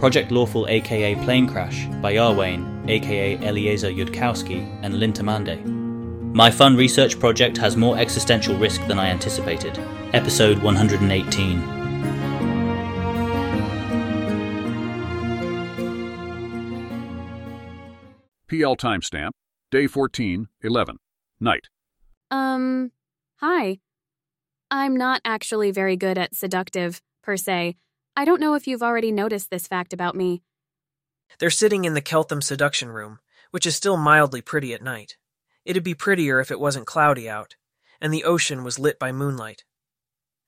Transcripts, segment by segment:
Project Lawful aka Planecrash by Iarwain aka Eliezer Yudkowsky and Lintamande. My fun research project has more existential risk than I anticipated. Episode 118. PL timestamp, day 14, 11, night. Um, hi. I'm not actually very good at seductive, per se. I don't know if you've already noticed this fact about me. They're sitting in the Keltham seduction room, which is still mildly pretty at night. It'd be prettier if it wasn't cloudy out, and the ocean was lit by moonlight.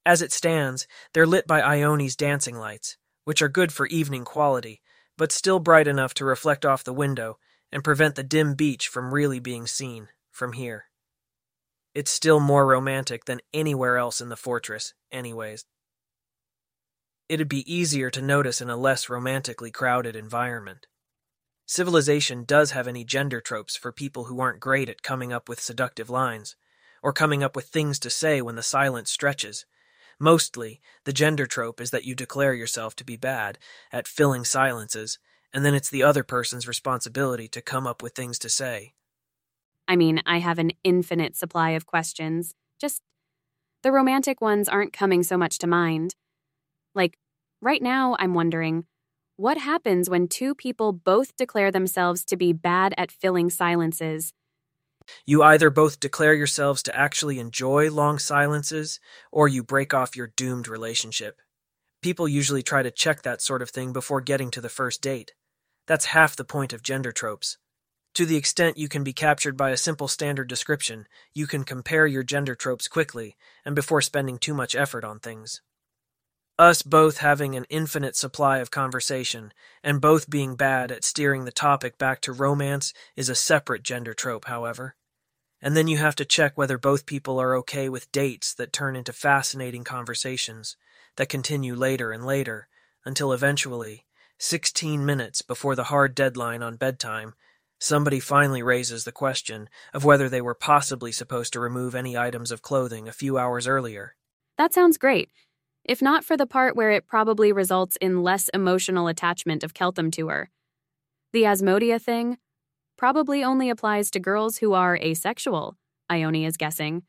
As it stands, they're lit by Ione's dancing lights, which are good for evening quality, but still bright enough to reflect off the window and prevent the dim beach from really being seen from here. It's still more romantic than anywhere else in the fortress, anyways. It'd be easier to notice in a less romantically crowded environment. Civilization does have any gender tropes for people who aren't great at coming up with seductive lines, or coming up with things to say when the silence stretches. Mostly, the gender trope is that you declare yourself to be bad at filling silences and then it's the other person's responsibility to come up with things to say. I mean, I have an infinite supply of questions. Just the romantic ones aren't coming so much to mind. Like, right now, I'm wondering what happens when two people both declare themselves to be bad at filling silences? You either both declare yourselves to actually enjoy long silences, or you break off your doomed relationship. People usually try to check that sort of thing before getting to the first date. That's half the point of gender tropes. To the extent you can be captured by a simple standard description, you can compare your gender tropes quickly and before spending too much effort on things. Us both having an infinite supply of conversation and both being bad at steering the topic back to romance is a separate gender trope, however. And then you have to check whether both people are okay with dates that turn into fascinating conversations that continue later and later until eventually 16 minutes before the hard deadline on bedtime, somebody finally raises the question of whether they were possibly supposed to remove any items of clothing a few hours earlier. That sounds great. If not for the part where it probably results in less emotional attachment of Keltham to her. The Asmodia thing probably only applies to girls who are asexual, Ione is guessing.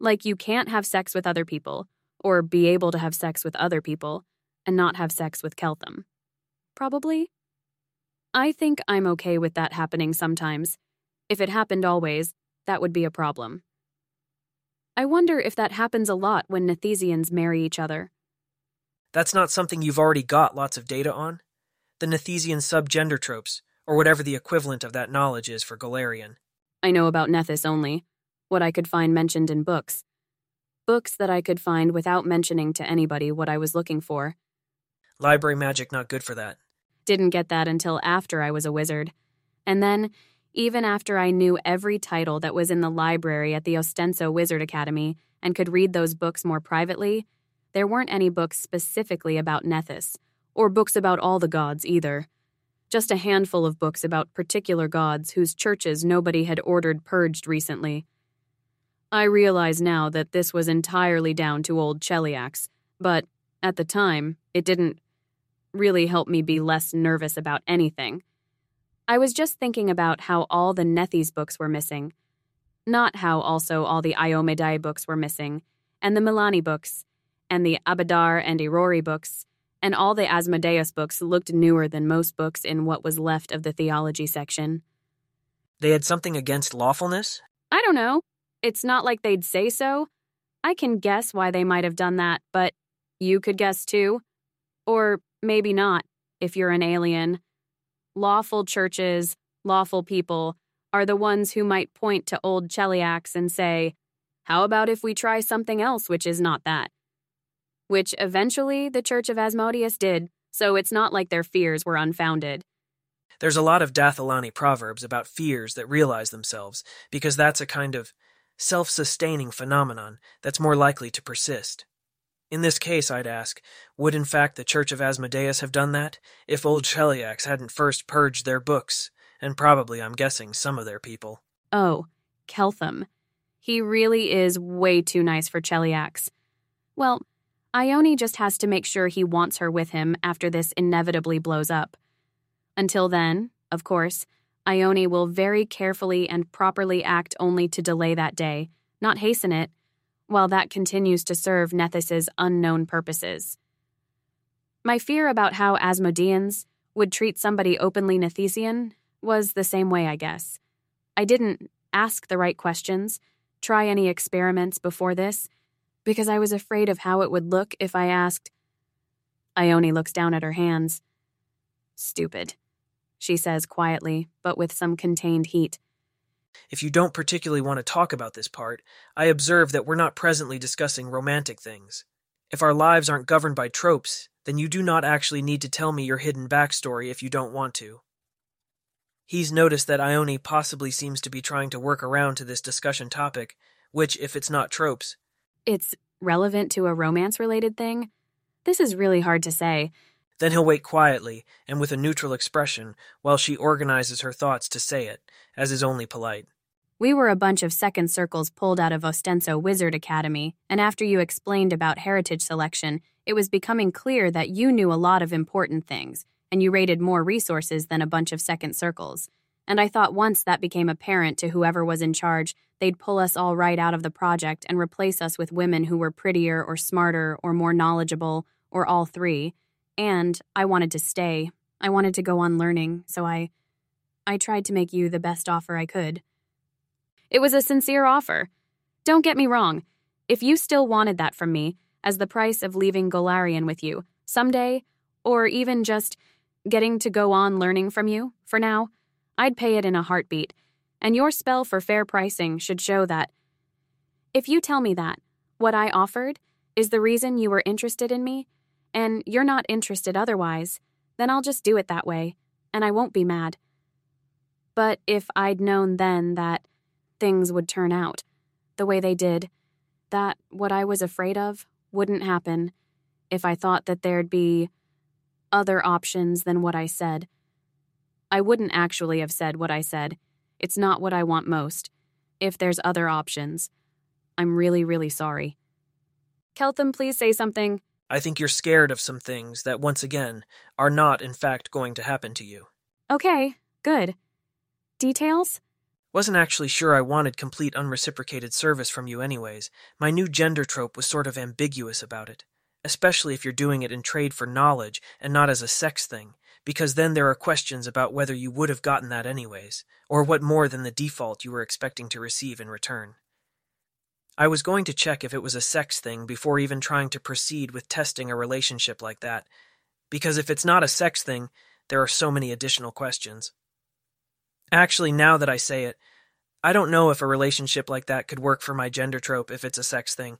Like you can't have sex with other people, or be able to have sex with other people, and not have sex with Keltham probably. I think I'm okay with that happening sometimes. If it happened always, that would be a problem. I wonder if that happens a lot when Nethysians marry each other. That's not something you've already got lots of data on? The Nethysian subgender tropes, or whatever the equivalent of that knowledge is for Golarion. I know about Nethys only, what I could find mentioned in books. Books that I could find without mentioning to anybody what I was looking for. Library magic not good for that. Didn't get that until after I was a wizard. And then, even after I knew every title that was in the library at the Ostenso Wizard Academy and could read those books more privately, there weren't any books specifically about Nethys, or books about all the gods either. Just a handful of books about particular gods whose churches nobody had ordered purged recently. I realize now that this was entirely down to old Cheliax, but at the time, it didn't really help me be less nervous about anything. I was just thinking about how all the Nethys books were missing. Not how also all the Iomedae books were missing, and the Milani books, and the Abadar and Irori books, and all the Asmodeus books looked newer than most books in what was left of the theology section. They had something against lawfulness? I don't know. It's not like they'd say so. I can guess why they might have done that, but you could guess too. Or maybe not, if you're an alien. Lawful churches, lawful people, are the ones who might point to old Cheliax and say, How about if we try something else which is not that? Which eventually the Church of Asmodeus did, so it's not like their fears were unfounded. There's a lot of Dath Ilani proverbs about fears that realize themselves, because that's a kind of self sustaining phenomenon that's more likely to persist. In this case, I'd ask, would in fact the Church of Asmodeus have done that, if old Cheliax hadn't first purged their books, and probably, I'm guessing, some of their people? Oh, Keltham. He really is way too nice for Cheliax. Well, Ione just has to make sure he wants her with him after this inevitably blows up. Until then, of course, Ione will very carefully and properly act only to delay that day, not hasten it, while that continues to serve Nethys's unknown purposes. My fear about how Asmodeans would treat somebody openly Nethysian was the same way, I guess. I didn't ask the right questions, try any experiments before this, because I was afraid of how it would look if I asked. Ione looks down at her hands. Stupid, she says quietly, but with some contained heat. If you don't particularly want to talk about this part, I observe that we're not presently discussing romantic things. If our lives aren't governed by tropes, then you do not actually need to tell me your hidden backstory if you don't want to. He's noticed that Ione possibly seems to be trying to work around to this discussion topic, which, if it's not tropes, it's relevant to a romance related thing? This is really hard to say. Then he'll wait quietly and with a neutral expression while she organizes her thoughts to say it, as is only polite. We were a bunch of second circles pulled out of Ostenso Wizard Academy, and after you explained about heritage selection, it was becoming clear that you knew a lot of important things, and you rated more resources than a bunch of second circles. And I thought once that became apparent to whoever was in charge, they'd pull us all right out of the project and replace us with women who were prettier or smarter or more knowledgeable, or all three. And I wanted to stay. I wanted to go on learning, so I. I tried to make you the best offer I could. It was a sincere offer. Don't get me wrong. If you still wanted that from me, as the price of leaving Golarion with you, someday, or even just getting to go on learning from you, for now, I'd pay it in a heartbeat, and your spell for fair pricing should show that. If you tell me that, what I offered, is the reason you were interested in me, and you're not interested otherwise, then I'll just do it that way, and I won't be mad. But if I'd known then that things would turn out the way they did, that what I was afraid of wouldn't happen, if I thought that there'd be other options than what I said, I wouldn't actually have said what I said. It's not what I want most. If there's other options, I'm really, really sorry. Keltham, please say something. I think you're scared of some things that, once again, are not in fact going to happen to you. Okay, good. Details? Wasn't actually sure I wanted complete unreciprocated service from you, anyways. My new gender trope was sort of ambiguous about it, especially if you're doing it in trade for knowledge and not as a sex thing because then there are questions about whether you would have gotten that anyways, or what more than the default you were expecting to receive in return. I was going to check if it was a sex thing before even trying to proceed with testing a relationship like that, because if it's not a sex thing, there are so many additional questions. Actually, now that I say it, I don't know if a relationship like that could work for my gender trope if it's a sex thing,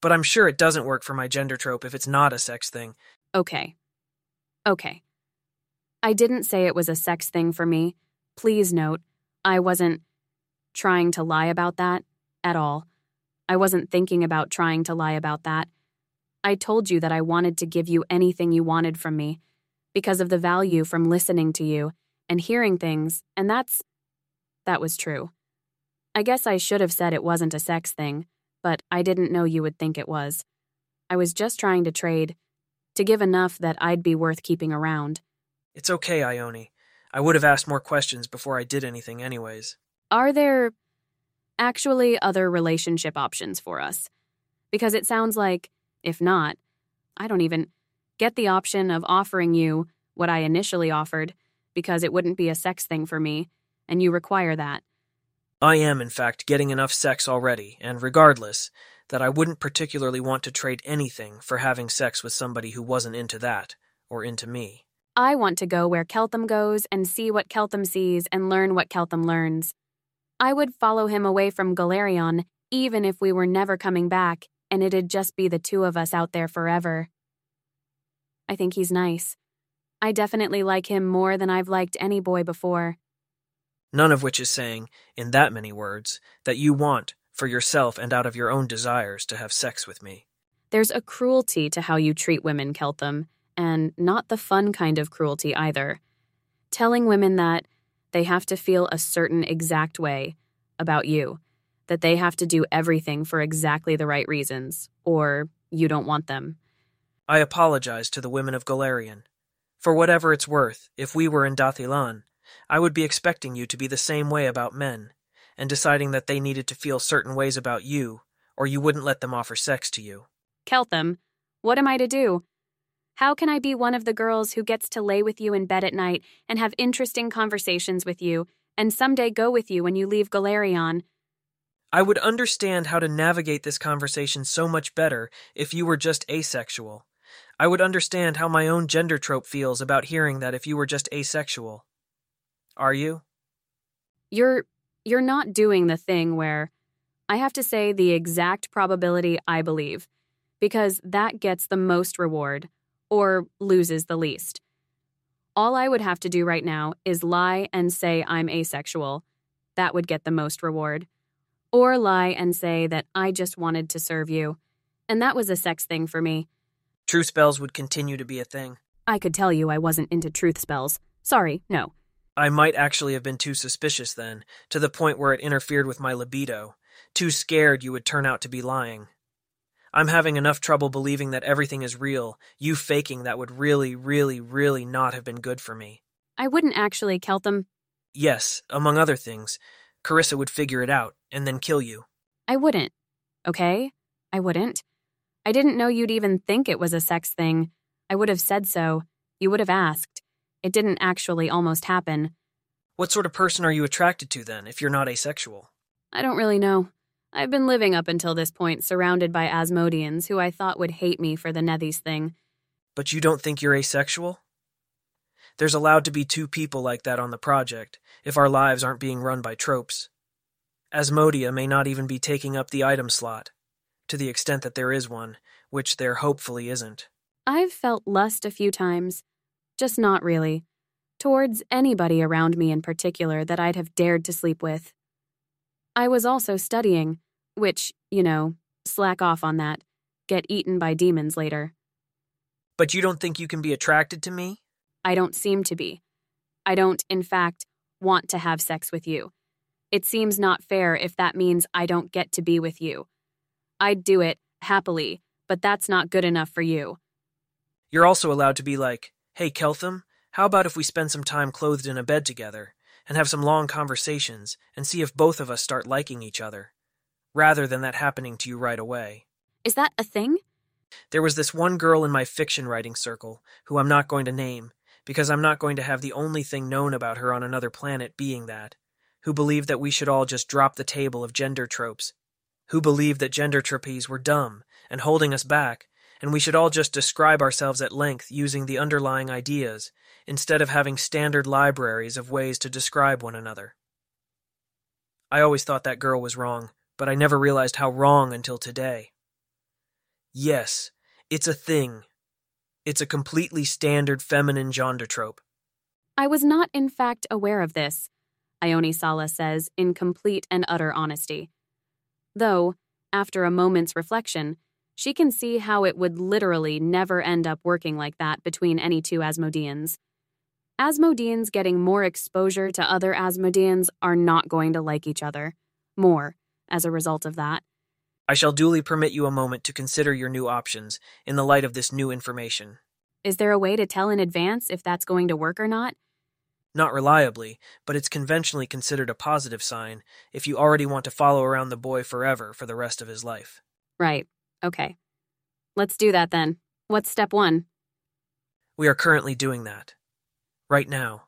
but I'm sure it doesn't work for my gender trope if it's not a sex thing. Okay. Okay. I didn't say it was a sex thing for me. Please note, I wasn't trying to lie about that at all. I wasn't thinking about trying to lie about that. I told you that I wanted to give you anything you wanted from me because of the value from listening to you and hearing things, and that's. that was true. I guess I should have said it wasn't a sex thing, but I didn't know you would think it was. I was just trying to trade, to give enough that I'd be worth keeping around. It's okay, Ione. I would have asked more questions before I did anything, anyways. Are there actually other relationship options for us? Because it sounds like, if not, I don't even get the option of offering you what I initially offered because it wouldn't be a sex thing for me, and you require that. I am, in fact, getting enough sex already, and regardless, that I wouldn't particularly want to trade anything for having sex with somebody who wasn't into that, or into me. I want to go where Keltham goes and see what Keltham sees and learn what Keltham learns. I would follow him away from Golarion, even if we were never coming back and it'd just be the two of us out there forever. I think he's nice. I definitely like him more than I've liked any boy before. None of which is saying, in that many words, that you want, for yourself and out of your own desires, to have sex with me. There's a cruelty to how you treat women, Keltham, and not the fun kind of cruelty either. Telling women that they have to feel a certain exact way about you, that they have to do everything for exactly the right reasons, or you don't want them. I apologize to the women of Golarion. For whatever it's worth, if we were in Dath Ilan, I would be expecting you to be the same way about men, and deciding that they needed to feel certain ways about you, or you wouldn't let them offer sex to you. Keltham, what am I to do? How can I be one of the girls who gets to lay with you in bed at night and have interesting conversations with you, and someday go with you when you leave Golarion? I would understand how to navigate this conversation so much better if you were just asexual. I would understand how my own gender trope feels about hearing that if you were just asexual. Are you? You're you're not doing the thing where I have to say the exact probability I believe because that gets the most reward or loses the least. All I would have to do right now is lie and say I'm asexual. That would get the most reward. Or lie and say that I just wanted to serve you. And that was a sex thing for me. Truth spells would continue to be a thing. I could tell you I wasn't into truth spells. Sorry, no. I might actually have been too suspicious then, to the point where it interfered with my libido. Too scared you would turn out to be lying. I'm having enough trouble believing that everything is real. You faking that would really, really, really not have been good for me. I wouldn't actually, Keltham. Yes, among other things. Carissa would figure it out and then kill you. I wouldn't. Okay? I wouldn't. I didn't know you'd even think it was a sex thing. I would have said so. You would have asked. It didn't actually almost happen. What sort of person are you attracted to then, if you're not asexual? I don't really know. I've been living up until this point surrounded by Asmodeans who I thought would hate me for the Nethys thing. But you don't think you're asexual? There's allowed to be two people like that on the project, if our lives aren't being run by tropes. Asmodia may not even be taking up the item slot, to the extent that there is one, which there hopefully isn't. I've felt lust a few times, just not really, towards anybody around me in particular that I'd have dared to sleep with. I was also studying, which, you know, slack off on that, get eaten by demons later. But you don't think you can be attracted to me? I don't seem to be. I don't, in fact, want to have sex with you. It seems not fair if that means I don't get to be with you. I'd do it, happily, but that's not good enough for you. You're also allowed to be like, hey, Keltham, how about if we spend some time clothed in a bed together? and have some long conversations and see if both of us start liking each other, rather than that happening to you right away. Is that a thing? There was this one girl in my fiction writing circle, who I'm not going to name, because I'm not going to have the only thing known about her on another planet being that, who believed that we should all just drop the table of gender tropes, who believed that gender tropes were dumb and holding us back, and we should all just describe ourselves at length using the underlying ideas, instead of having standard libraries of ways to describe one another. I always thought that girl was wrong, but I never realized how wrong until today. Yes, it's a thing. It's a completely standard feminine gender trope. I was not, in fact, aware of this, Ione Sala says in complete and utter honesty. Though, after a moment's reflection, she can see how it would literally never end up working like that between any two Asmodeans. Asmodeans getting more exposure to other Asmodeans are not going to like each other more as a result of that. I shall duly permit you a moment to consider your new options in the light of this new information. Is there a way to tell in advance if that's going to work or not? Not reliably, but it's conventionally considered a positive sign if you already want to follow around the boy forever for the rest of his life. Right. Okay. Let's do that then. What's step one? We are currently doing that. Right now.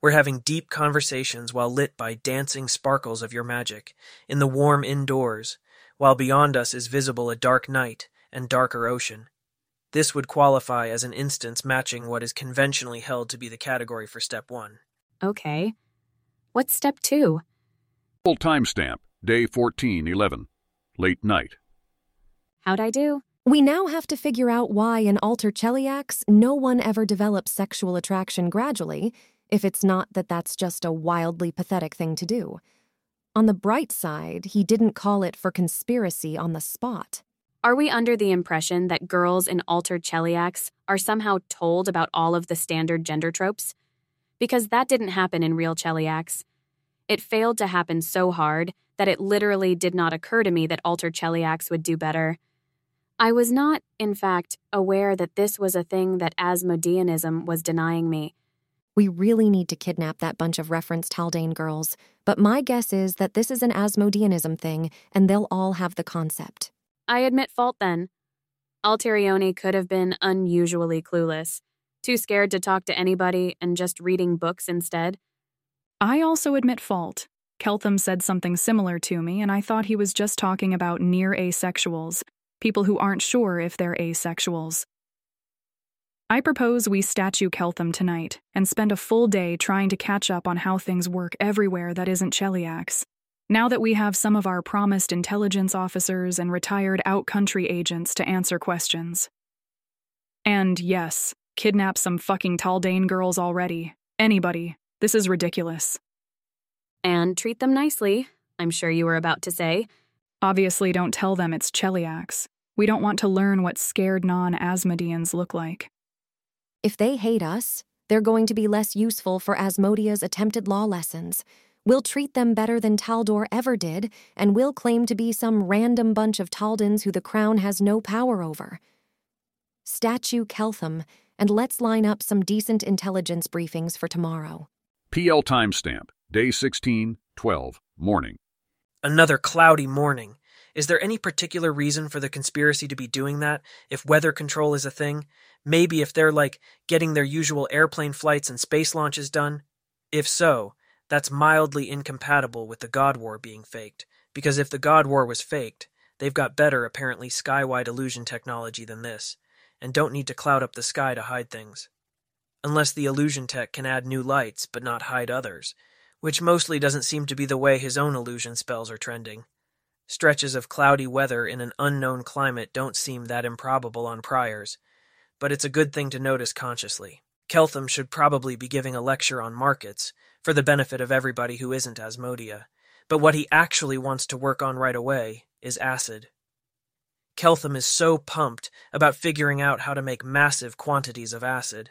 We're having deep conversations while lit by dancing sparkles of your magic, in the warm indoors, while beyond us is visible a dark night and darker ocean. This would qualify as an instance matching what is conventionally held to be the category for step one. Okay. What's step two? Full timestamp, day 1411, late night. How'd I do? We now have to figure out why in Alter Cheliax no one ever develops sexual attraction gradually, if it's not that that's just a wildly pathetic thing to do. On the bright side, he didn't call it for conspiracy on the spot. Are we under the impression that girls in Alter Cheliax are somehow told about all of the standard gender tropes? Because that didn't happen in real Cheliax. It failed to happen so hard that it literally did not occur to me that Alter Cheliax would do better. I was not, in fact, aware that this was a thing that Asmodeanism was denying me. We really need to kidnap that bunch of referenced Taldane girls, but my guess is that this is an Asmodeanism thing, and they'll all have the concept. I admit fault then. Alterione could have been unusually clueless, too scared to talk to anybody and just reading books instead. I also admit fault. Keltham said something similar to me, and I thought he was just talking about near asexuals, people who aren't sure if they're asexuals. I propose we statue Keltham tonight and spend a full day trying to catch up on how things work everywhere that isn't Cheliax. Now that we have some of our promised intelligence officers and retired out-country agents to answer questions. And yes, kidnap some fucking Taldane girls already. Anybody. This is ridiculous. And treat them nicely, I'm sure you were about to say. Obviously, don't tell them it's Cheliax. We don't want to learn what scared non Asmodeans look like. If they hate us, they're going to be less useful for Asmodia's attempted law lessons. We'll treat them better than Taldor ever did, and we'll claim to be some random bunch of Taldans who the crown has no power over. Statue Keltham, and let's line up some decent intelligence briefings for tomorrow. PL timestamp, day 16, 12, morning. Another cloudy morning. Is there any particular reason for the conspiracy to be doing that if weather control is a thing? Maybe if they're like getting their usual airplane flights and space launches done? If so, that's mildly incompatible with the God War being faked, because if the God War was faked, they've got better, apparently skywide illusion technology than this, and don't need to cloud up the sky to hide things. Unless the illusion tech can add new lights but not hide others, which mostly doesn't seem to be the way his own illusion spells are trending. Stretches of cloudy weather in an unknown climate don't seem that improbable on priors, but it's a good thing to notice consciously. Keltham should probably be giving a lecture on markets, for the benefit of everybody who isn't Asmodia, but what he actually wants to work on right away is acid. Keltham is so pumped about figuring out how to make massive quantities of acid.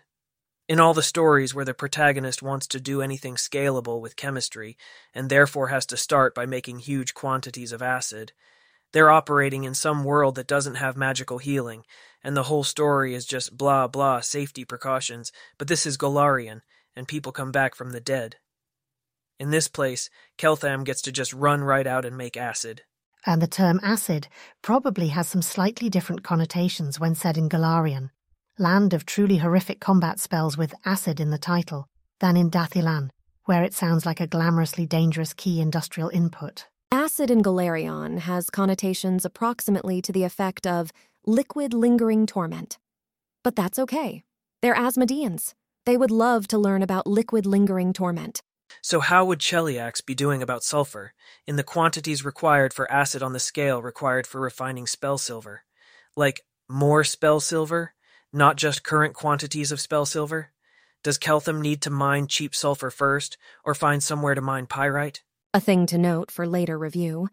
In all the stories where the protagonist wants to do anything scalable with chemistry, and therefore has to start by making huge quantities of acid, they're operating in some world that doesn't have magical healing, and the whole story is just blah blah safety precautions, but this is Golarion, and people come back from the dead. In this place, Keltham gets to just run right out and make acid. And the term acid probably has some slightly different connotations when said in Golarion land of truly horrific combat spells with acid in the title, than in Dath Ilan, where it sounds like a glamorously dangerous key industrial input. Acid in Golarion has connotations approximately to the effect of liquid lingering torment. But that's okay. They're Asmodeans. They would love to learn about liquid lingering torment. So, how would Cheliax be doing about sulfur, in the quantities required for acid on the scale required for refining spell silver? Like, more spell silver? not just current quantities of spell silver? Does Keltham need to mine cheap sulfur first, or find somewhere to mine pyrite? A thing to note for later review.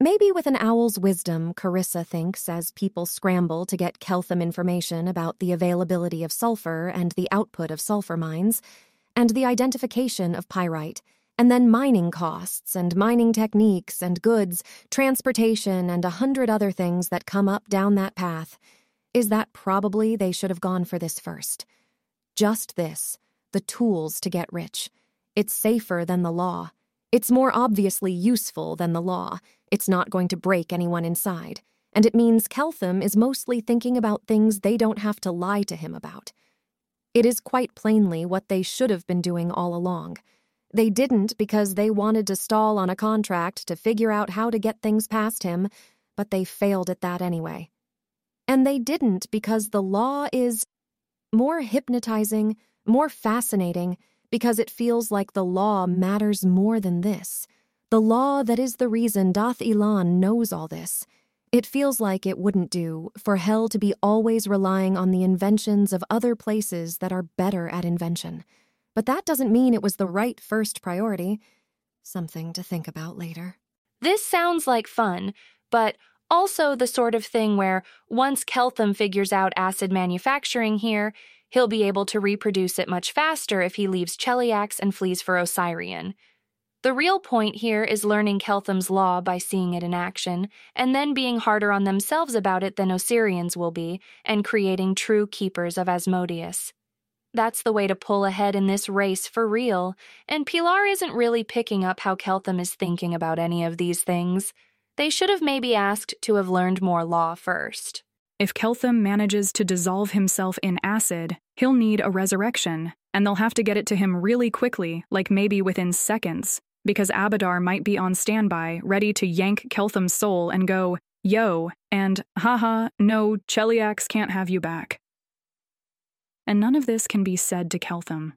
Maybe with an owl's wisdom, Carissa thinks, as people scramble to get Keltham information about the availability of sulfur and the output of sulfur mines, and the identification of pyrite, and then mining costs and mining techniques and goods, transportation, and a hundred other things that come up down that path is that probably they should have gone for this first. Just this the tools to get rich. It's safer than the law. It's more obviously useful than the law. It's not going to break anyone inside. And it means Keltham is mostly thinking about things they don't have to lie to him about. It is quite plainly what they should have been doing all along. They didn't because they wanted to stall on a contract to figure out how to get things past him, but they failed at that anyway. And they didn't because the law is more hypnotizing, more fascinating, because it feels like the law matters more than this. The law that is the reason Dath Ilan knows all this. It feels like it wouldn't do for hell to be always relying on the inventions of other places that are better at invention. But that doesn't mean it was the right first priority. Something to think about later. This sounds like fun, but also the sort of thing where once Keltham figures out acid manufacturing here, he'll be able to reproduce it much faster if he leaves Cheliax and flees for Osirion. The real point here is learning Keltham's law by seeing it in action, and then being harder on themselves about it than Osirians will be, and creating true keepers of Asmodeus. That's the way to pull ahead in this race for real, and Pilar isn't really picking up how Keltham is thinking about any of these things. They should have maybe asked to have learned more law first. If Keltham manages to dissolve himself in acid, he'll need a resurrection, and they'll have to get it to him really quickly, like maybe within seconds, because Abadar might be on standby, ready to yank Keltham's soul and go, yo, and haha, no, Cheliax can't have you back. And none of this can be said to Keltham.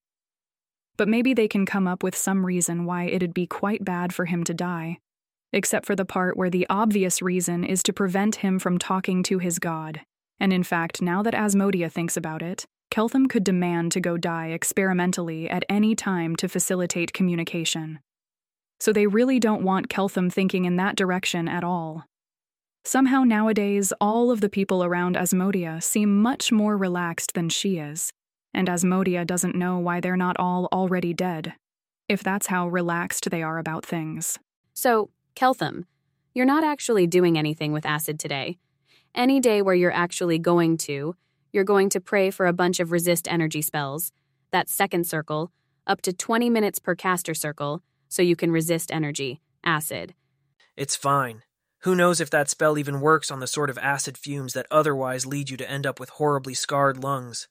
But maybe they can come up with some reason why it'd be quite bad for him to die, except for the part where the obvious reason is to prevent him from talking to his god. And in fact, now that Asmodia thinks about it, Keltham could demand to go die experimentally at any time to facilitate communication. So they really don't want Keltham thinking in that direction at all. Somehow nowadays, all of the people around Asmodia seem much more relaxed than she is, and Asmodia doesn't know why they're not all already dead, if that's how relaxed they are about things. So, Keltham, you're not actually doing anything with acid today. Any day where you're actually going to, you're going to pray for a bunch of resist energy spells, that second circle, up to 20 minutes per caster circle, so you can resist energy, acid. It's fine. Who knows if that spell even works on the sort of acid fumes that otherwise lead you to end up with horribly scarred lungs?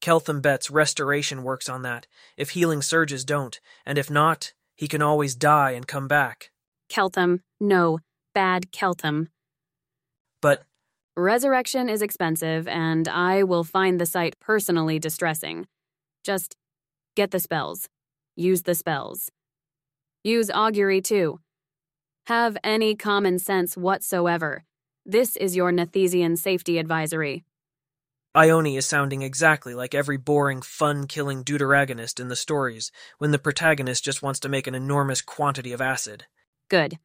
Keltham bets restoration works on that, if healing surges don't, and if not, he can always die and come back. Keltham, no, bad Keltham. But Resurrection is expensive, and I will find the sight personally distressing. Just get the spells. Use the spells. Use augury too. Have any common sense whatsoever. This is your Nethysian safety advisory. Ione is sounding exactly like every boring, fun killing deuteragonist in the stories, when the protagonist just wants to make an enormous quantity of acid. Good.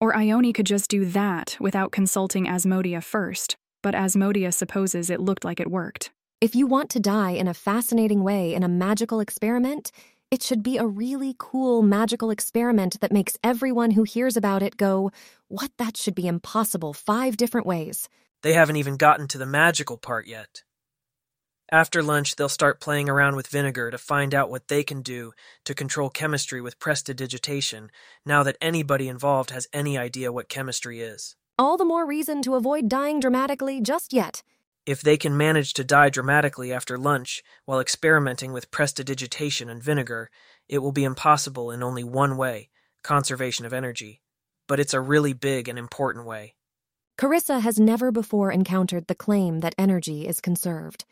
Or Ione could just do that without consulting Asmodia first, but Asmodia supposes it looked like it worked. If you want to die in a fascinating way in a magical experiment, it should be a really cool magical experiment that makes everyone who hears about it go, What? That should be impossible five different ways. They haven't even gotten to the magical part yet. After lunch, they'll start playing around with vinegar to find out what they can do to control chemistry with prestidigitation, now that anybody involved has any idea what chemistry is. All the more reason to avoid dying dramatically just yet. If they can manage to die dramatically after lunch while experimenting with prestidigitation and vinegar, it will be impossible in only one way conservation of energy. But it's a really big and important way. Carissa has never before encountered the claim that energy is conserved.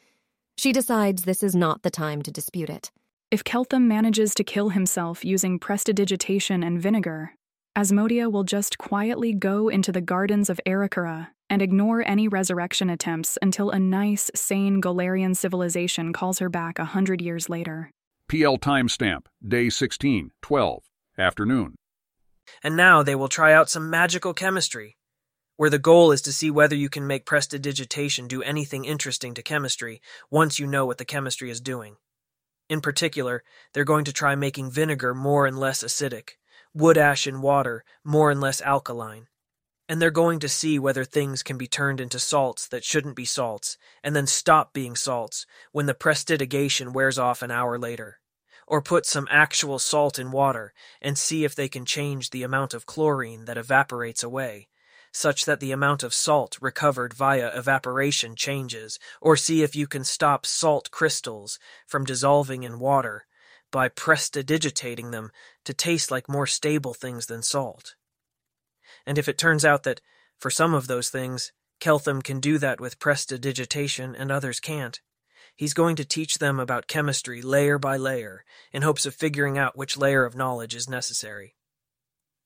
She decides this is not the time to dispute it. If Keltham manages to kill himself using prestidigitation and vinegar, Asmodia will just quietly go into the gardens of Arikara and ignore any resurrection attempts until a nice, sane Golarian civilization calls her back a hundred years later. PL timestamp, day 16, 12, afternoon. And now they will try out some magical chemistry, where the goal is to see whether you can make prestidigitation do anything interesting to chemistry once you know what the chemistry is doing. In particular, they're going to try making vinegar more and less acidic, wood ash in water more and less alkaline. And they're going to see whether things can be turned into salts that shouldn't be salts, and then stop being salts when the prestidigitation wears off an hour later. Or put some actual salt in water and see if they can change the amount of chlorine that evaporates away, such that the amount of salt recovered via evaporation changes, or see if you can stop salt crystals from dissolving in water by prestidigitating them to taste like more stable things than salt. And if it turns out that, for some of those things, Keltham can do that with prestidigitation and others can't, he's going to teach them about chemistry layer by layer in hopes of figuring out which layer of knowledge is necessary.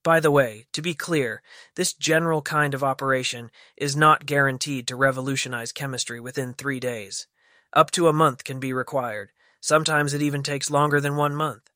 By the way, to be clear, this general kind of operation is not guaranteed to revolutionize chemistry within three days. Up to a month can be required. Sometimes it even takes longer than one month.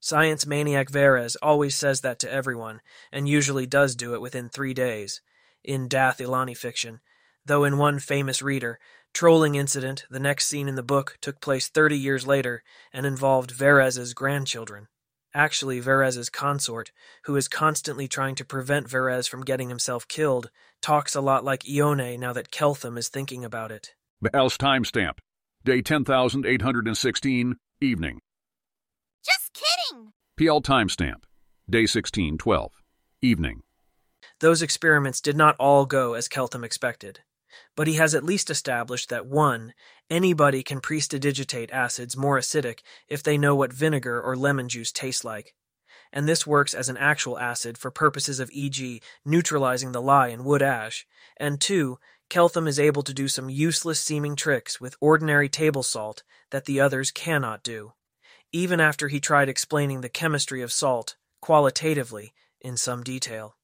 Science maniac Verres always says that to everyone, and usually does do it within three days, in Dath Ilani fiction, though in one famous reader, Trolling Incident, the next scene in the book, took place 30 years later and involved Verres's grandchildren. Actually, Verres's consort, who is constantly trying to prevent Verres from getting himself killed, talks a lot like Ione now that Keltham is thinking about it. Baal's timestamp. Day 10816, evening. Just kidding! PL timestamp. Day 1612, evening. Those experiments did not all go as Keltham expected, but he has at least established that 1. Anybody can prestidigitate acids more acidic if they know what vinegar or lemon juice tastes like. And this works as an actual acid for purposes of, e.g., neutralizing the lye in wood ash. And 2. Keltham is able to do some useless seeming tricks with ordinary table salt that the others cannot do, even after he tried explaining the chemistry of salt, qualitatively, in some detail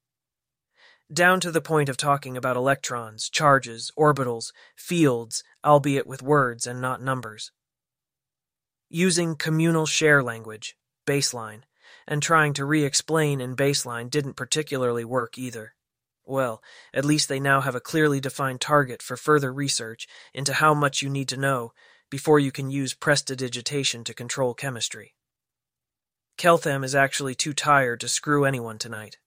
down to the point of talking about electrons, charges, orbitals, fields, albeit with words and not numbers. Using communal share language, baseline, and trying to re explain in baseline didn't particularly work either. Well, at least they now have a clearly defined target for further research into how much you need to know before you can use prestidigitation to control chemistry. Keltham is actually too tired to screw anyone tonight.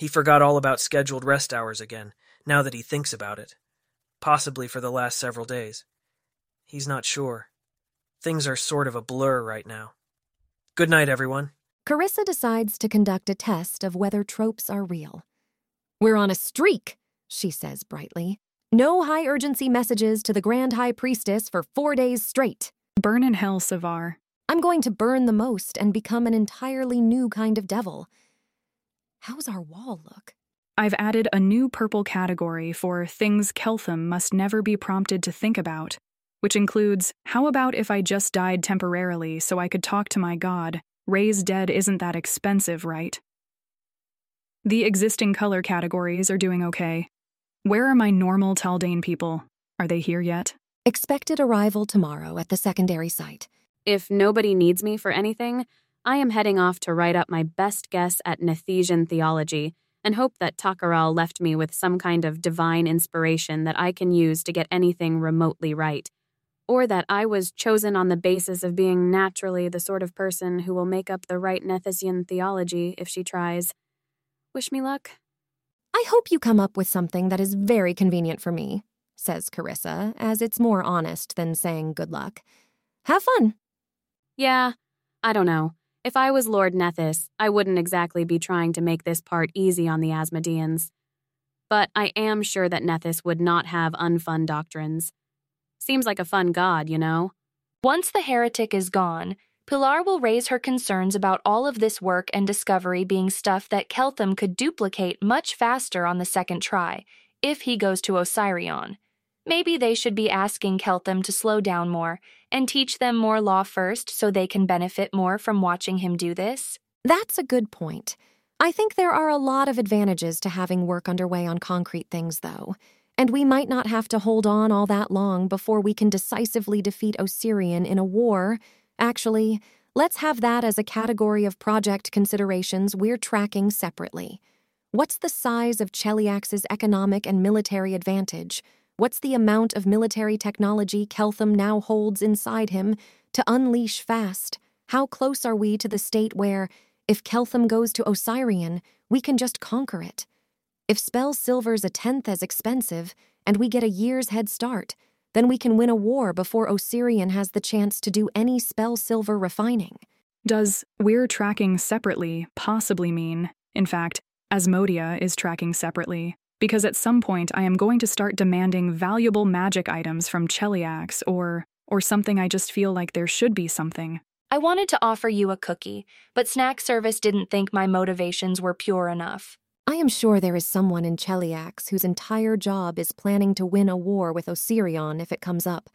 He forgot all about scheduled rest hours again, now that he thinks about it. Possibly for the last several days. He's not sure. Things are sort of a blur right now. Good night, everyone. Carissa decides to conduct a test of whether tropes are real. We're on a streak, she says brightly. No high urgency messages to the Grand High Priestess for four days straight. Burn in hell, Sevar. I'm going to burn the most and become an entirely new kind of devil. How's our wall look? I've added a new purple category for things Keltham must never be prompted to think about, which includes how about if I just died temporarily so I could talk to my god? Raise dead isn't that expensive, right? The existing color categories are doing okay. Where are my normal Taldane people? Are they here yet? Expected arrival tomorrow at the secondary site. If nobody needs me for anything, I am heading off to write up my best guess at Nethysian theology and hope that Takaral left me with some kind of divine inspiration that I can use to get anything remotely right, or that I was chosen on the basis of being naturally the sort of person who will make up the right Nethysian theology if she tries. Wish me luck. I hope you come up with something that is very convenient for me, says Carissa, as it's more honest than saying good luck. Have fun. Yeah, I don't know. If I was Lord Nethys, I wouldn't exactly be trying to make this part easy on the Asmodeans. But I am sure that Nethys would not have unfun doctrines. Seems like a fun god, you know? Once the heretic is gone, Pilar will raise her concerns about all of this work and discovery being stuff that Keltham could duplicate much faster on the second try, if he goes to Osirion. Maybe they should be asking Keltham to slow down more and teach them more law first so they can benefit more from watching him do this. That's a good point. I think there are a lot of advantages to having work underway on concrete things, though, and we might not have to hold on all that long before we can decisively defeat Osirion in a war. Actually, let's have that as a category of project considerations we're tracking separately. What's the size of Cheliax's economic and military advantage? What's the amount of military technology Keltham now holds inside him to unleash fast? How close are we to the state where, if Keltham goes to Osirion, we can just conquer it? If spell silver's a tenth as expensive, and we get a year's head start, then we can win a war before Osirion has the chance to do any spell silver refining. Does we're tracking separately possibly mean, in fact, Asmodia is tracking separately? Because at some point I am going to start demanding valuable magic items from Cheliax or or something I just feel like there should be something. I wanted to offer you a cookie, but snack service didn't think my motivations were pure enough. I am sure there is someone in Cheliax whose entire job is planning to win a war with Osirion if it comes up.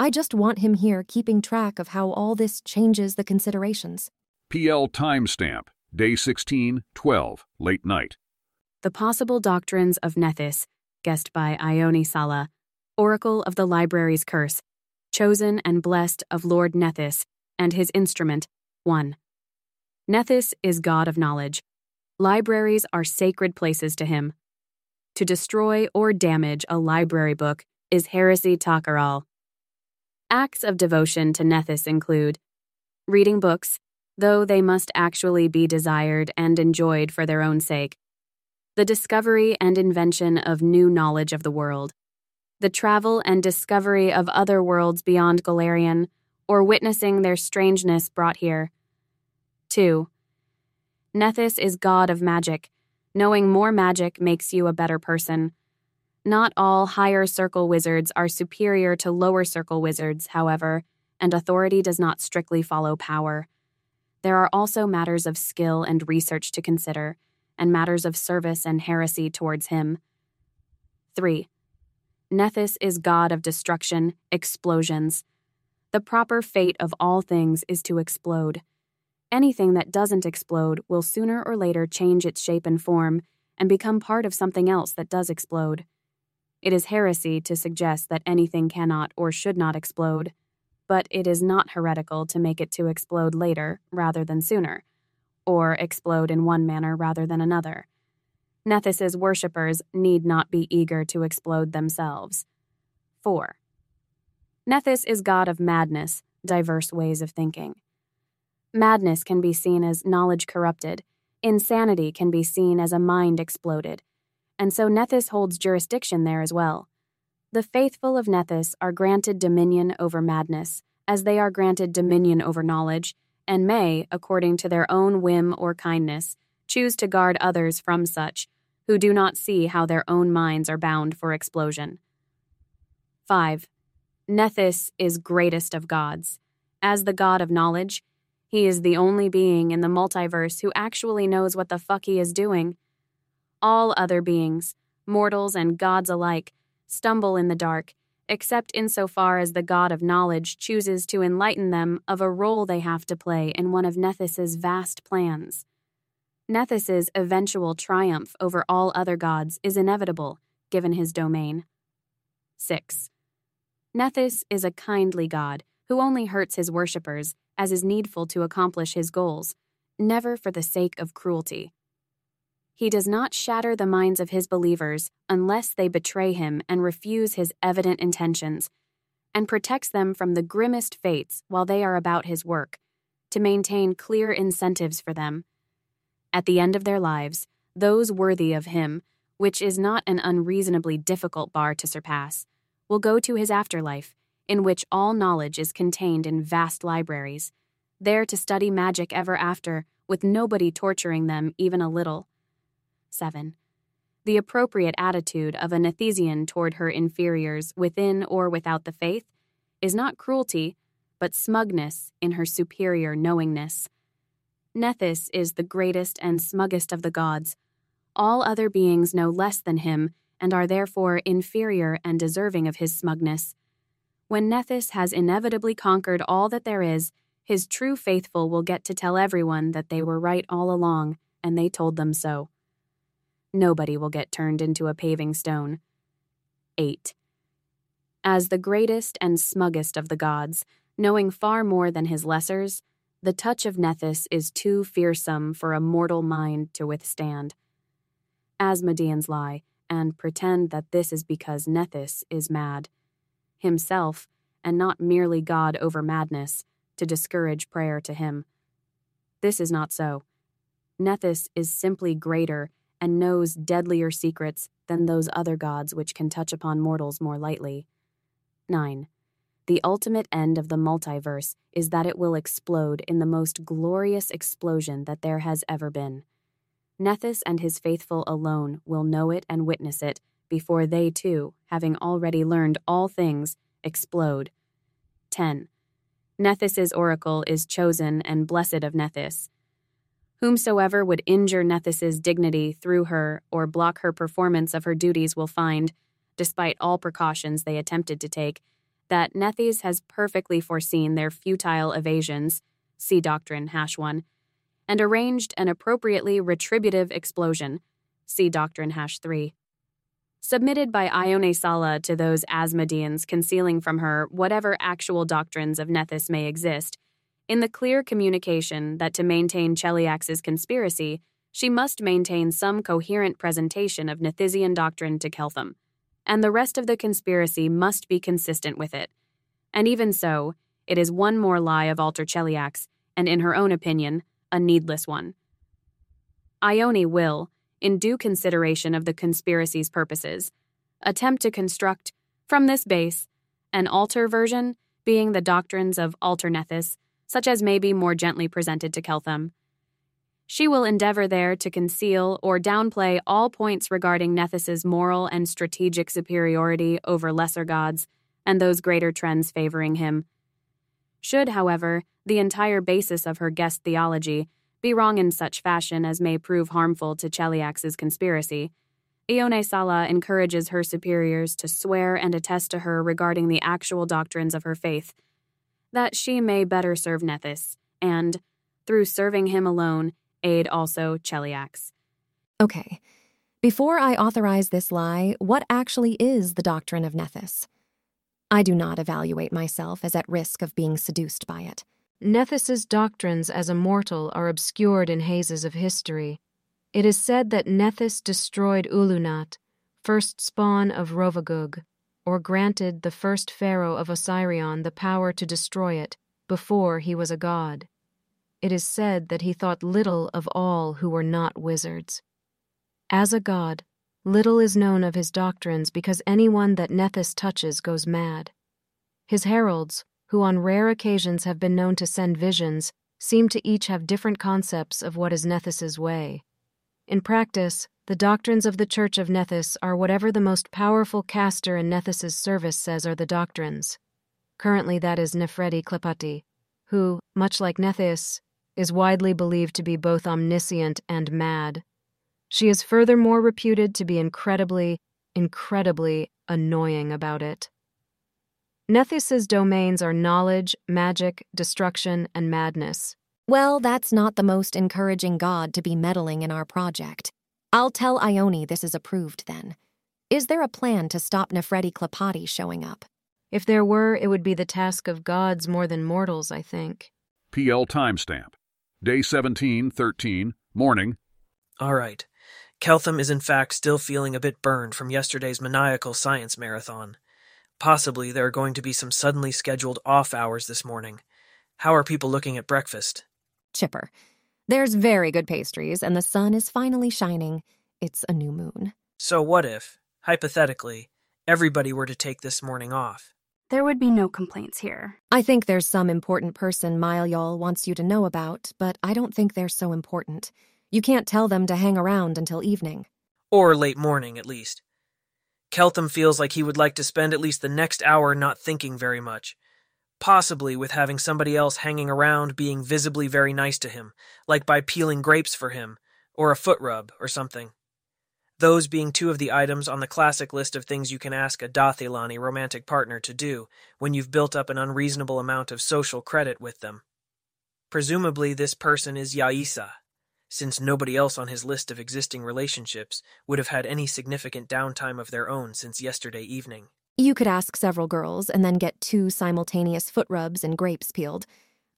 I just want him here keeping track of how all this changes the considerations. PL timestamp, day 16, 12, late night. The Possible Doctrines of Nethys, guest by Ione Sala, Oracle of the Library's Curse, chosen and blessed of Lord Nethys, and his instrument, 1. Nethys is God of knowledge. Libraries are sacred places to him. To destroy or damage a library book is heresy takaral. Acts of devotion to Nethys include reading books, though they must actually be desired and enjoyed for their own sake. The discovery and invention of new knowledge of the world. The travel and discovery of other worlds beyond Golarion, or witnessing their strangeness brought here. 2. Nethys is god of magic. Knowing more magic makes you a better person. Not all higher circle wizards are superior to lower circle wizards, however, and authority does not strictly follow power. There are also matters of skill and research to consider, and matters of service and heresy towards him. 3. Nethys is god of destruction, explosions. The proper fate of all things is to explode. Anything that doesn't explode will sooner or later change its shape and form and become part of something else that does explode. It is heresy to suggest that anything cannot or should not explode, but it is not heretical to make it to explode later rather than sooner, or explode in one manner rather than another. Nethys's worshippers need not be eager to explode themselves. 4. Nethys is god of madness, diverse ways of thinking. Madness can be seen as knowledge corrupted, insanity can be seen as a mind exploded, and so Nethys holds jurisdiction there as well. The faithful of Nethys are granted dominion over madness, as they are granted dominion over knowledge, and may, according to their own whim or kindness, choose to guard others from such, who do not see how their own minds are bound for explosion. 5. Nethys is greatest of gods. As the god of knowledge, he is the only being in the multiverse who actually knows what the fuck he is doing all other beings, mortals and gods alike, stumble in the dark, except insofar as the god of knowledge chooses to enlighten them of a role they have to play in one of Nethys's vast plans. Nethys's eventual triumph over all other gods is inevitable, given his domain. 6. Nethys is a kindly god who only hurts his worshippers as is needful to accomplish his goals, never for the sake of cruelty. He does not shatter the minds of his believers unless they betray him and refuse his evident intentions, and protects them from the grimmest fates while they are about his work, to maintain clear incentives for them. At the end of their lives, those worthy of him, which is not an unreasonably difficult bar to surpass, will go to his afterlife, in which all knowledge is contained in vast libraries, there to study magic ever after, with nobody torturing them even a little. 7. The appropriate attitude of a Nethysian toward her inferiors within or without the faith is not cruelty, but smugness in her superior knowingness. Nethys is the greatest and smuggest of the gods. All other beings know less than him and are therefore inferior and deserving of his smugness. When Nethys has inevitably conquered all that there is, his true faithful will get to tell everyone that they were right all along, and they told them so nobody will get turned into a paving stone. 8. As the greatest and smuggest of the gods, knowing far more than his lessers, the touch of Nethys is too fearsome for a mortal mind to withstand. Asmodeans lie and pretend that this is because Nethys is mad. Himself, and not merely God over madness, to discourage prayer to him. This is not so. Nethys is simply greater and knows deadlier secrets than those other gods which can touch upon mortals more lightly. 9. The ultimate end of the multiverse is that it will explode in the most glorious explosion that there has ever been. Nethys and his faithful alone will know it and witness it before they too, having already learned all things, explode. 10. Nethys's oracle is chosen and blessed of Nethys. Whomsoever would injure Nethys's dignity through her or block her performance of her duties will find, despite all precautions they attempted to take, that Nethys has perfectly foreseen their futile evasions, see Doctrine Hash 1, and arranged an appropriately retributive explosion, see Doctrine Hash 3. Submitted by Ione Sala to those Asmodeans concealing from her whatever actual doctrines of Nethys may exist, in the clear communication that to maintain Cheliax's conspiracy, she must maintain some coherent presentation of Nethysian doctrine to Keltham, and the rest of the conspiracy must be consistent with it. And even so, it is one more lie of Alter Cheliax, and in her own opinion, a needless one. Ione will, in due consideration of the conspiracy's purposes, attempt to construct, from this base, an alter version, being the doctrines of Alternethys, such as may be more gently presented to Keltham. She will endeavor there to conceal or downplay all points regarding Nethys's moral and strategic superiority over lesser gods and those greater trends favoring him. Should, however, the entire basis of her guest theology be wrong in such fashion as may prove harmful to Cheliax's conspiracy, Ione Sala encourages her superiors to swear and attest to her regarding the actual doctrines of her faith, that she may better serve Nethys, and, through serving him alone, aid also Cheliax. Okay. Before I authorize this lie, what actually is the doctrine of Nethys? I do not evaluate myself as at risk of being seduced by it. Nethys's doctrines as a mortal are obscured in hazes of history. It is said that Nethys destroyed Ulunat, first spawn of Rovagug, or granted the first pharaoh of Osirion the power to destroy it before he was a god. It is said that he thought little of all who were not wizards. As a god, Little is known of his doctrines because anyone that Nethys touches goes mad. His heralds, who on rare occasions have been known to send visions, seem to each have different concepts of what is Nethys's way. In practice, the doctrines of the Church of Nethys are whatever the most powerful caster in Nethys's service says are the doctrines. Currently, that is Nefreti Clepati, who, much like Nethys, is widely believed to be both omniscient and mad. She is furthermore reputed to be incredibly, incredibly annoying about it. Nethys's domains are knowledge, magic, destruction, and madness. Well, that's not the most encouraging god to be meddling in our project. I'll tell Ione this is approved then. Is there a plan to stop Nefreti Clepati showing up? If there were, it would be the task of gods more than mortals, I think. PL timestamp. Day 17, 13, morning. All right. Keltham is in fact still feeling a bit burned from yesterday's maniacal science marathon. Possibly there are going to be some suddenly scheduled off hours this morning. How are people looking at breakfast? Chipper. There's very good pastries, and the sun is finally shining. It's a new moon. So, what if, hypothetically, everybody were to take this morning off? There would be no complaints here. I think there's some important person Myljal wants you to know about, but I don't think they're so important. You can't tell them to hang around until evening. Or late morning, at least. Keltham feels like he would like to spend at least the next hour not thinking very much. Possibly with having somebody else hanging around being visibly very nice to him, like by peeling grapes for him, or a foot rub, or something. Those being two of the items on the classic list of things you can ask a Dath Ilani romantic partner to do when you've built up an unreasonable amount of social credit with them. Presumably, this person is Yaisa, since nobody else on his list of existing relationships would have had any significant downtime of their own since yesterday evening. You could ask several girls and then get two simultaneous foot rubs and grapes peeled.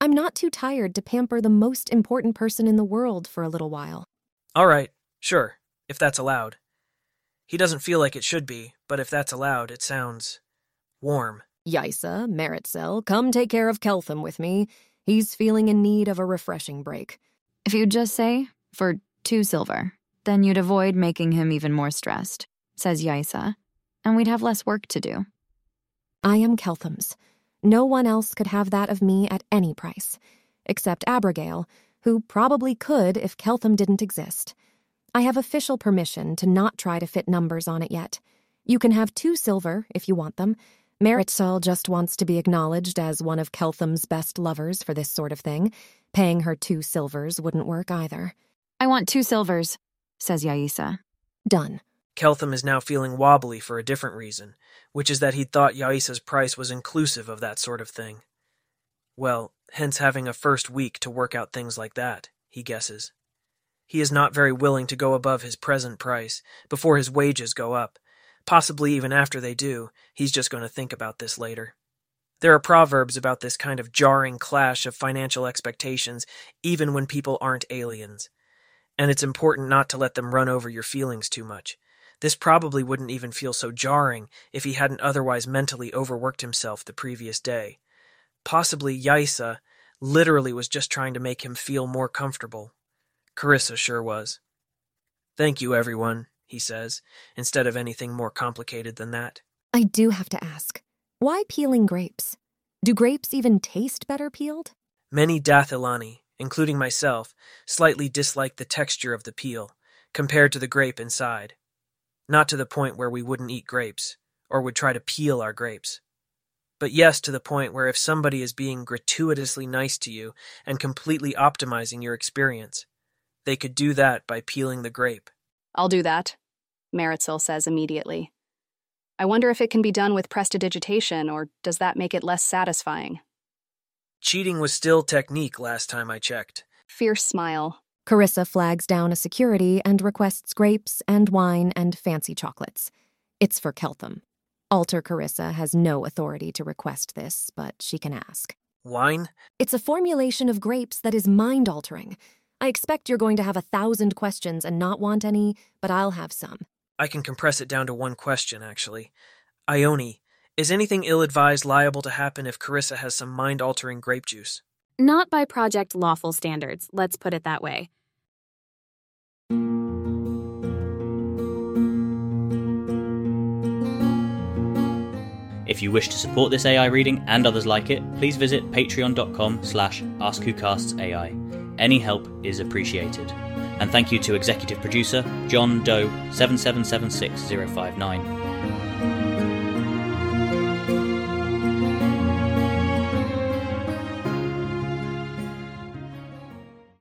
I'm not too tired to pamper the most important person in the world for a little while. All right, sure, if that's allowed. He doesn't feel like it should be, but if that's allowed, it sounds warm. Yaisa, Meritxell, come take care of Keltham with me. He's feeling in need of a refreshing break. If you'd just say, for two silver, then you'd avoid making him even more stressed, says Yaisa, and we'd have less work to do. I am Keltham's. No one else could have that of me at any price, except Abrogail, who probably could if Keltham didn't exist. I have official permission to not try to fit numbers on it yet. You can have two silver if you want them. Meritxell just wants to be acknowledged as one of Keltham's best lovers for this sort of thing, Paying her two silvers wouldn't work either. I want two silvers, says Yaisa. Done. Keltham is now feeling wobbly for a different reason, which is that he'd thought Yaisa's price was inclusive of that sort of thing. Well, hence having a first week to work out things like that, he guesses. He is not very willing to go above his present price before his wages go up. Possibly even after they do, he's just going to think about this later. There are proverbs about this kind of jarring clash of financial expectations, even when people aren't aliens. And it's important not to let them run over your feelings too much. This probably wouldn't even feel so jarring if he hadn't otherwise mentally overworked himself the previous day. Possibly Yaisa, Literally was just trying to make him feel more comfortable. Carissa sure was. Thank you, everyone, he says, instead of anything more complicated than that. I do have to ask why peeling grapes? Do grapes even taste better peeled? Many Dath Ilani, including myself, slightly dislike the texture of the peel, compared to the grape inside. Not to the point where we wouldn't eat grapes, or would try to peel our grapes. But yes, to the point where if somebody is being gratuitously nice to you and completely optimizing your experience, they could do that by peeling the grape. I'll do that, Meritxell says immediately. I wonder if it can be done with prestidigitation, or does that make it less satisfying? Cheating was still technique last time I checked. Fierce smile. Carissa flags down a security and requests grapes and wine and fancy chocolates. It's for Keltham. Alter Carissa has no authority to request this, but she can ask. Wine? It's a formulation of grapes that is mind altering. I expect you're going to have a thousand questions and not want any, but I'll have some. I can compress it down to one question, actually. Ione, is anything ill advised liable to happen if Carissa has some mind altering grape juice? Not by Project Lawful standards, let's put it that way. If you wish to support this AI reading and others like it, please visit patreon.com slash askwhocastsai. Any help is appreciated. And thank you to executive producer John Doe 7776059.